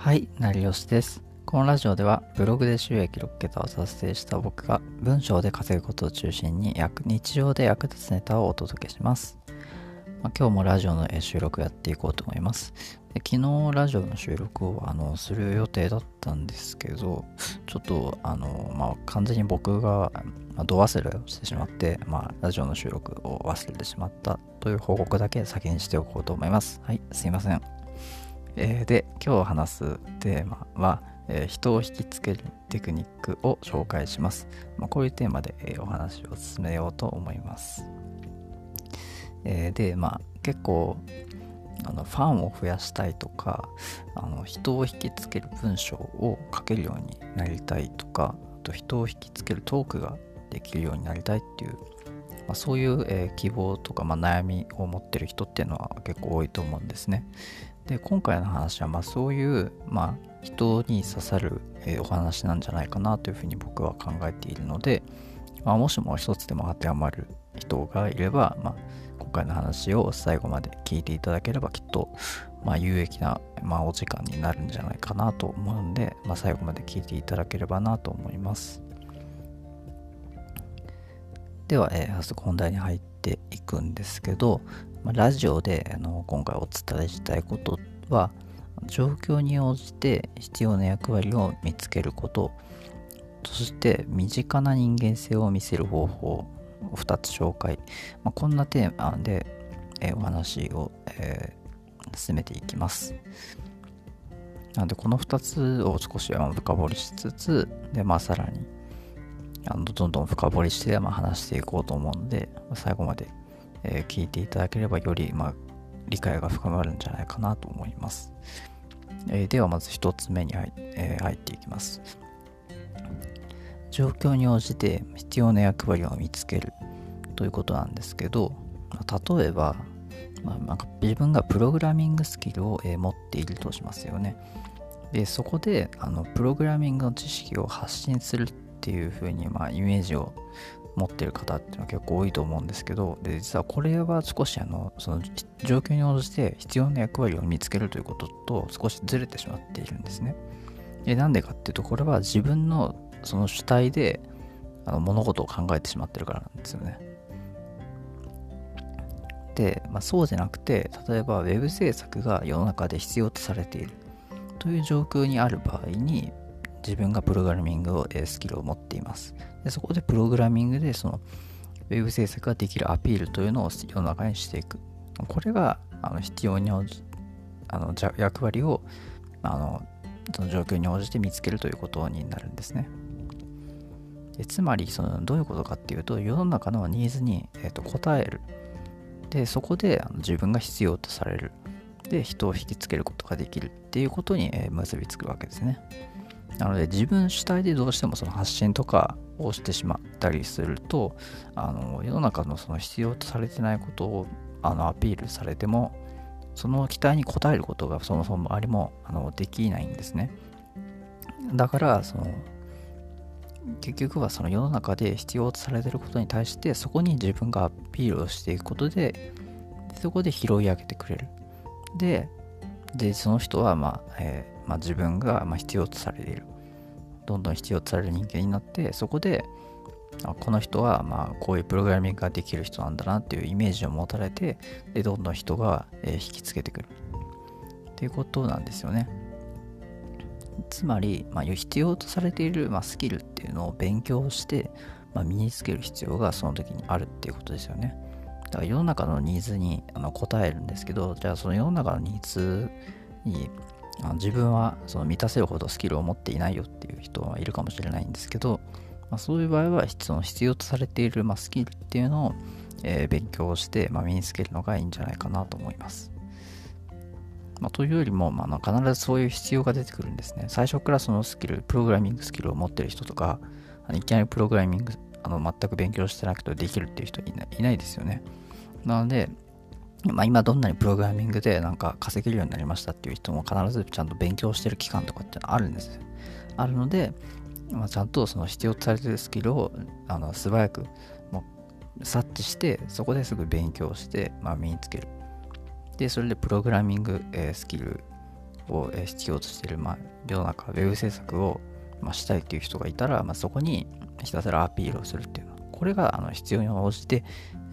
はい、成吉です。このラジオではブログで収益6桁を達成した僕が文章で稼ぐことを中心に日常で役立つネタをお届けします。まあ、今日もラジオの収録やっていこうと思います。で昨日ラジオの収録をあのする予定だったんですけど、ちょっとあの、まあ、完全に僕が、まあ、度忘れをしてしまって、まあ、ラジオの収録を忘れてしまったという報告だけ先にしておこうと思います。はい、すいません。えー、で今日話すテーマは、えー、人を引きつけるテクニックを紹介します、まあ、こういうテーマで、えー、お話を進めようと思います、えでまあ結構あのファンを増やしたいとかあの人を引きつける文章を書けるようになりたいとかあと人を引きつけるトークができるようになりたいっていう、まあ、そういう、え希望とか、まあ、悩みを持ってる人っていうのは結構多いと思うんですね。で今回の話はまあそういう、まあ、人に刺さる、え、お話なんじゃないかなというふうに僕は考えているので、まあ、もしも一つでも当てはまる人がいれば、まあ、今回の話を最後まで聞いていただければきっと、まあ、有益な、まあ、お時間になるんじゃないかなと思うんで、まあ、最後まで聞いていただければなと思います。では、えー、早速本題に入っていくんですけど、まあ、ラジオであの今回お伝えしたいことは状況に応じて必要な役割を見つけること。そして身近な人間性を見せる方法。を2つ紹介、まあ、こんなテーマで、え、お話を、えー、進めていきます。なのでこの2つを少し深掘りしつつで、まあ、さらにあのどんどん深掘りして、まあ、話していこうと思うので最後までえ、聞いていただければより、まあ、理解が深まるんじゃないかなと思います。え、ではまず1つ目に入,、えー、入っていきます。状況に応じて必要な役割を見つけるということなんですけど、例えば、まあ、なんか自分がプログラミングスキルを、え、持っているとしますよね。で、そこであのプログラミングの知識を発信するっていうふうに、まあ、イメージを持ってる方っていうのは結構多いと思うんですけどで実はこれは少しあのその状況に応じて必要な役割を見つけるということと少しずれてしまっているんですね。でなんでかっていうとこれは自分のその主体であの物事を考えてしまってるからなんですよね。で、まあ、そうじゃなくて例えば web 制作が世の中で必要とされている。という状況にある場合に自分がプログラミングを、えスキルを持っています。でそこでプログラミングでそのウェブ制作ができるアピールというのを世の中にしていく。これがあの必要に応じあの役割をあのその状況に応じて見つけるということになるんですね。でつまりそのどういうことかっていうと世の中のニーズに、えー、と応える。でそこであの自分が必要とされる。で人を引きつけることができるっていうことに、え、結びつくわけですね。なので自分主体でどうしてもその発信とかをしてしまったりするとあの世の中のその必要とされてないことをあのアピールされてもその期待に応えることがそもそもありもあのできないんですね。だからその結局はその世の中で必要とされてることに対してそこに自分がアピールをしていくことでそこで拾い上げてくれる。ででその人はまあ、えーまあ、自分がま必要とされている。どんどん必要とされる人間になってそこであこの人はまあこういうプログラミングができる人なんだなっていうイメージを持たれてでどんどん人が引きつけてくる。っていうことなんですよね。つまり、まあ、必要とされている、まあ、スキルっていうのを勉強して、まあ、身につける必要がその時にあるっていうことですよね。だから世の中のニーズにあの応えるんですけどじゃあその世の中のニーズに自分はその満たせるほどスキルを持っていないよっていう人はいるかもしれないんですけど、まあ、そういう場合はその必要とされている、まあ、スキルっていうのを、え、勉強して、まあ、身につけるのがいいんじゃないかなと思います。まあ、というよりも、まあ、必ずそういう必要が出てくるんですね。最初からそのスキル、プログラミングスキルを持ってる人とか、あのいきなりプログラミングあの全く勉強してなくてできるっていう人いないいないですよね。なので、まあ、今どんなにプログラミングでなんか稼げるようになりましたっていう人も必ずちゃんと勉強してる期間とかってあるんですよ。あるので、まあ、ちゃんとその必要とされてるスキルをあの素早くもう察知してそこですぐ勉強して、まあ、身につける。で、それでプログラミング、えー、スキルを必要としてる、まあ、世の中ウェブ制作を、まあ、したいという人がいたら、まあ、そこにひたすらアピールをするっていうのこれがあの必要に応じて、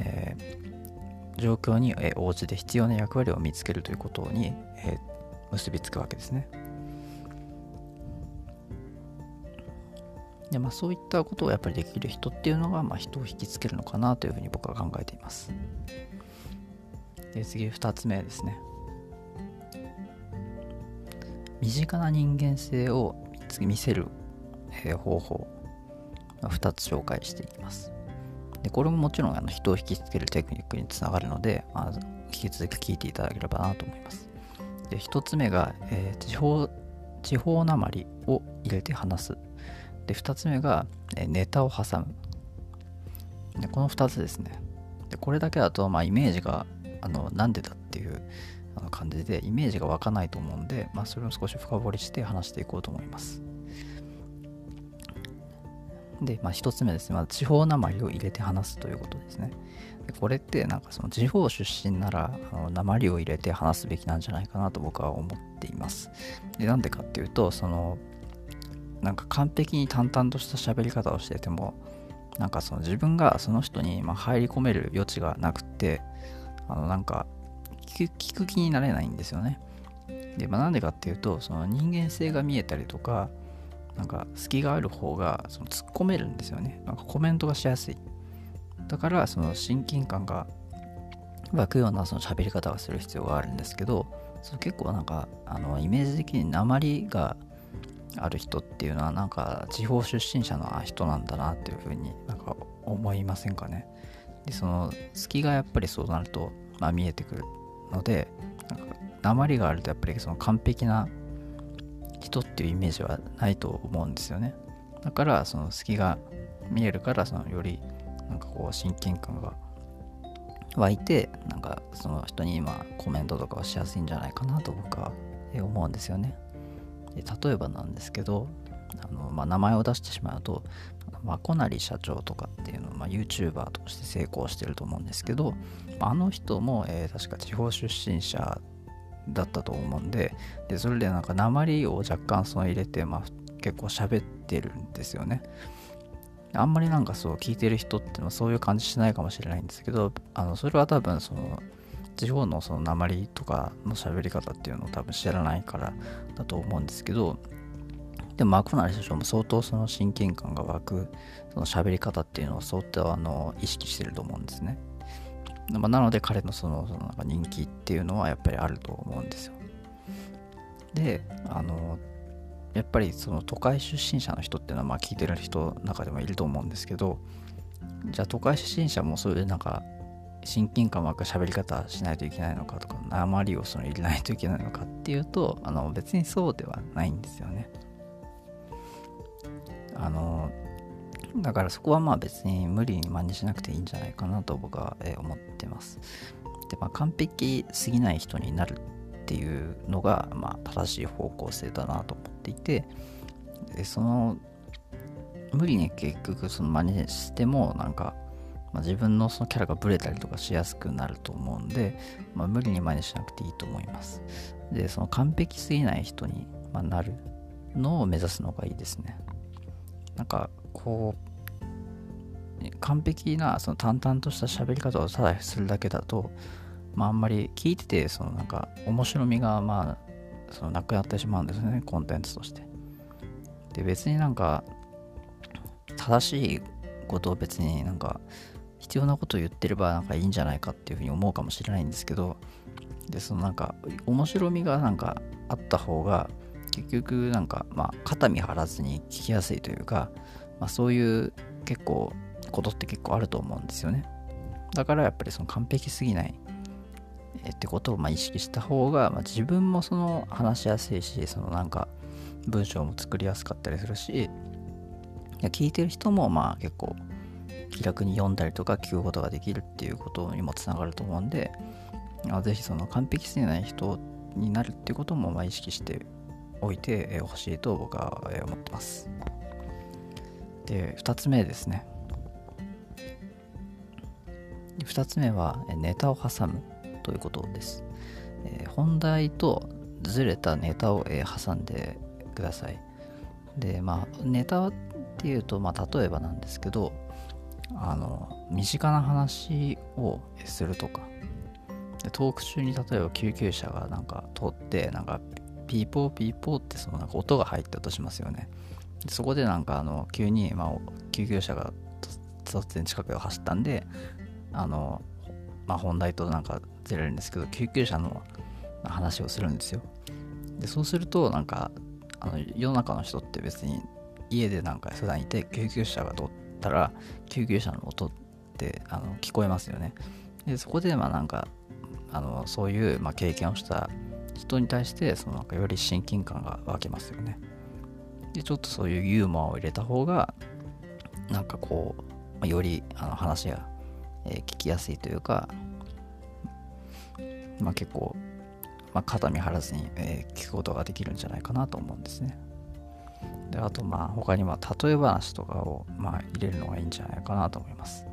えー、状況に応じて必要な役割を見つけるということに、え、結びつくわけですね。でまあ、そういったことをやっぱりできる人っていうのが、まあ、人を引きつけるのかなというふうに僕は考えています。で次2つ目ですね。身近な人間性を見せる、方法2つ紹介していきます。でこれももちろんあの人を引きつけるテクニックにつながるので、まあ、引き続き聞いていただければなと思います。で1つ目が、えー、地方地方なまりを入れて話す。で2つ目が、えー、ネタを挟む。でこの2つですね。でこれだけだと、まあ、イメージがあのなんでだっていう感じでイメージが湧かないと思うんで、まあ、それを少し深掘りして話していこうと思います。で、まあ、1つ目ですね、まあ、地方なまりを入れて話すということですね。でこれってなんかその地方出身ならあの鉛を入れて話すべきなんじゃないかなと僕は思っています。でなんでかっていうとそのなんか完璧に淡々とした喋り方をしててもなんかその自分がその人にま入り込める余地がなくてあのなんか聞く気になれないんですよね。で、まあ、なんでかっていうとその人間性が見えたりとかなんか隙がある方がその突っ込めるんですよね。なんかコメントがしやすい。だからその親近感が湧くようなその喋り方をする必要があるんですけど、そ結構なんかあのイメージ的に鉛がある人っていうのはなんか地方出身者の人なんだなっていうふうになんか思いませんかね。でその隙がやっぱりそうなると、まあ、見えてくるのでなんか鉛があるとやっぱりその完璧な人っていうイメージはないと思うんですよね。だからその隙が見えるからそのよりなんかこう親近感が湧いてなんかその人に今コメントとかはしやすいんじゃないかなと僕は思うんですよね。で例えばなんですけどあの、まあ、名前を出してしまうとまこなり社長とかっていうのを、まあ、YouTuber として成功してると思うんですけど、あの人も、えー、確か地方出身者だったと思うんででそれでなんか鉛を若干その入れて、まあ、結構喋ってるんですよね。あんまりなんかそう聞いてる人ってのはそういう感じしないかもしれないんですけどあのそれは多分その地方のその鉛とかの喋り方っていうのを多分知らないからだと思うんですけどでもマクナリ社長も相当その親近感が湧くその喋り方っていうのを相当あの意識してると思うんですね。まあ、なので彼のそのそのなんか人気っていうのはやっぱりあると思うんですよ。で、あの、やっぱりその都会出身者の人っていうのはまあ聞いてる人の中でもいると思うんですけど、じゃあ都会出身者もそういうなんか親近感湧く喋り方しないといけないのかとか、鉛をその入れないといけないのかっていうと、あの別にそうではないんですよね。あの、だからそこはまあ別に無理に真似しなくていいんじゃないかなと僕は思ってます。で、まあ完璧すぎない人になるっていうのがまあ正しい方向性だなと思っていて、でその無理に結局その真似してもなんか、まあ、自分のそのキャラがブレたりとかしやすくなると思うんで、まあ、無理に真似しなくていいと思います。で、その完璧すぎない人になるのを目指すのがいいですね。なんかこう完璧なその淡々とした喋り方をただするだけだと、まあ、あんまり聞いててそのなんか面白みがまあそのなくなってしまうんですねコンテンツとして。で別になんか正しいことを別になんか必要なことを言ってればなんかいいんじゃないかっていうふうに思うかもしれないんですけどでそのなんか面白みがなんかあった方が結局なんかまあ肩身張らずに聞きやすいというかまあ、そういう結構ことって結構あると思うんですよねだからやっぱりその完璧すぎないってことをま意識した方が、まあ、自分もその話しやすいしそのなんか文章も作りやすかったりするしいや聞いてる人もまあ結構気楽に読んだりとか聞くことができるっていうことにもつながると思うんでぜひその完璧すぎない人になるっていうこともま意識しておいてほしいと僕は思ってます。で2つ目ですね2つ目はネタを挟むということです、えー、本題とずれたネタを、えー、挟んでください。で、まあ、ネタっていうと、まあ、例えばなんですけど、あの、身近な話をするとか、でトーク中に例えば救急車がなんか通って、なんか、ピーポーピーポーってそのなんか音が入ったとしますよね。そこでなんかあの急に、まあ、救急車が突然近くを走ったんで、あの、まあ、本題となんかずれるんですけど、救急車の話をするんですよ。で、そうすると、なんか、あの世の中の人って別に家でなんか普段いて救急車が通ったら救急車の音ってあの聞こえますよね。でそこでまあなんかあのそういうまあ経験をした人に対してそのなんかより親近感が湧きますよね。でちょっとそういうユーモアを入れた方がなんかこう、よりあの話が、え、聞きやすいというか、まあ、結構まあ、肩身張らずに、え、聞くことができるんじゃないかなと思うんですね。であと、まあ、他には例え話とかを、まあ、入れるのがいいんじゃないかなと思います。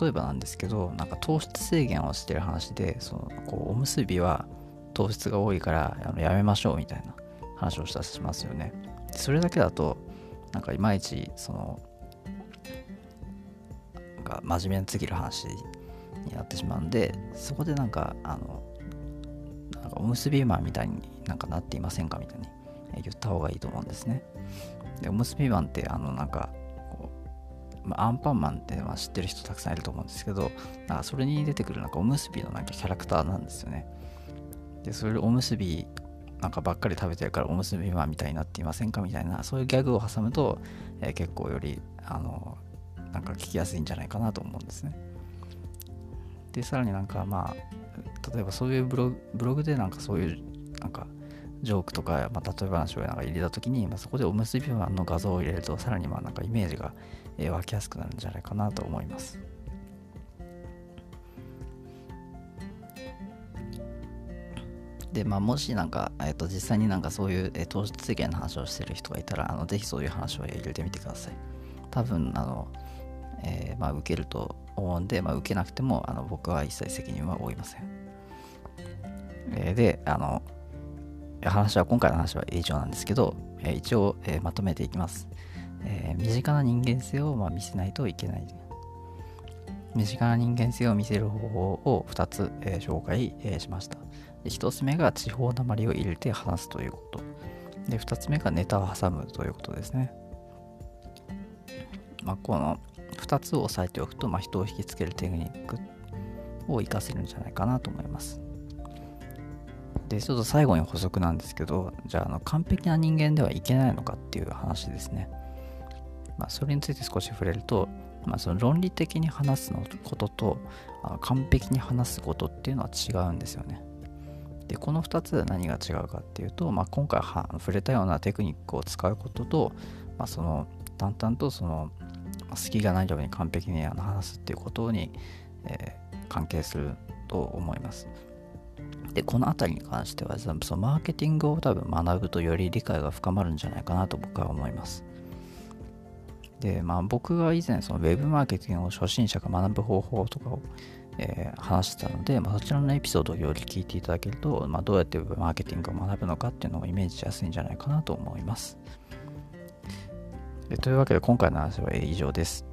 例えばなんですけど、なんか糖質制限をしてる話で、そのこうおむすびは糖質が多いからあのやめましょうみたいな話をしたしますよね。それだけだと、なんかいまいち、その、なんか真面目すぎる話になってしまうんで、そこでなんか、あの、なんかおむすびマンみたいになんかなっていませんかみたいに言った方がいいと思うんですね。で、おむすびマンってあのなんか、アンパンマンってまあ知ってる人たくさんいると思うんですけど、なんかそれに出てくるなんかおむすびのなんかキャラクターなんですよね。で、それおむすびなんかばっかり食べてるからおむすびマンみたいになっていませんかみたいなそういうギャグを挟むと、えー、結構よりあのなんか聞きやすいんじゃないかなと思うんですね。でさらになんかまあ例えばそういうブログブログでなんかそういうなんかジョークとか、まあ、例え話をなんか入れたときに、まあ、そこでおむすびマンの画像を入れるとさらにまあなんかイメージが、えー、湧きやすくなるんじゃないかなと思います。で、まあ、もしなんか、えー、と実際になんかそういう、えー、糖質制限の話をしてる人がいたら、あのぜひそういう話を入れてみてください。多分、あの、えー、まあ、受けると思うんで、まあ、受けなくても、あの僕は一切責任は負いません。えー、で、あの、話は、今回の話は以上なんですけど、えー、一応、えー、まとめていきます。え身近な人間性を、まあ、見せないといけない。身近な人間性を見せる方法を2つ、え紹介、えしました。1つ目が地方なまりを入れて話すということ。で、2つ目がネタを挟むということですね。まあ、この2つを押さえておくと、まあ、人を引きつけるテクニックを活かせるんじゃないかなと思います。で、ちょっと最後に補足なんですけど、じゃあ、あの完璧な人間ではいけないのかっていう話ですね。まあ、それについて少し触れると、まあ、その論理的に話すのこととあ完璧に話すことっていうのは違うんですよね。で、この2つで何が違うかっていうと、まあ、今回は触れたようなテクニックを使うことと、まあ、その淡々とその隙がないように完璧に話すっていうことに、えー、関係すると思います。で、この辺りに関しては、そのマーケティングを多分学ぶとより理解が深まるんじゃないかなと僕は思います。で、まあ僕が以前その Web マーケティングを初心者が学ぶ方法とかを、えー、話してたので、まあ、そちらのエピソードをより聞いていただけると、まあ、どうやってマーケティングを学ぶのかっていうのをイメージしやすいんじゃないかなと思います。というわけで今回の話は以上です。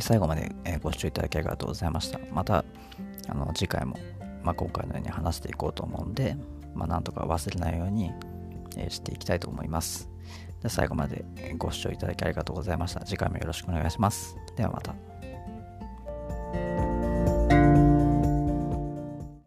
最後までご視聴いただきありがとうございました。またあの次回も、まあ、今回のように話していこうと思うんで、まあ、なんとか忘れないようにしていきたいと思います。で最後までご視聴いただきありがとうございました。次回もよろしくお願いします。ではまた。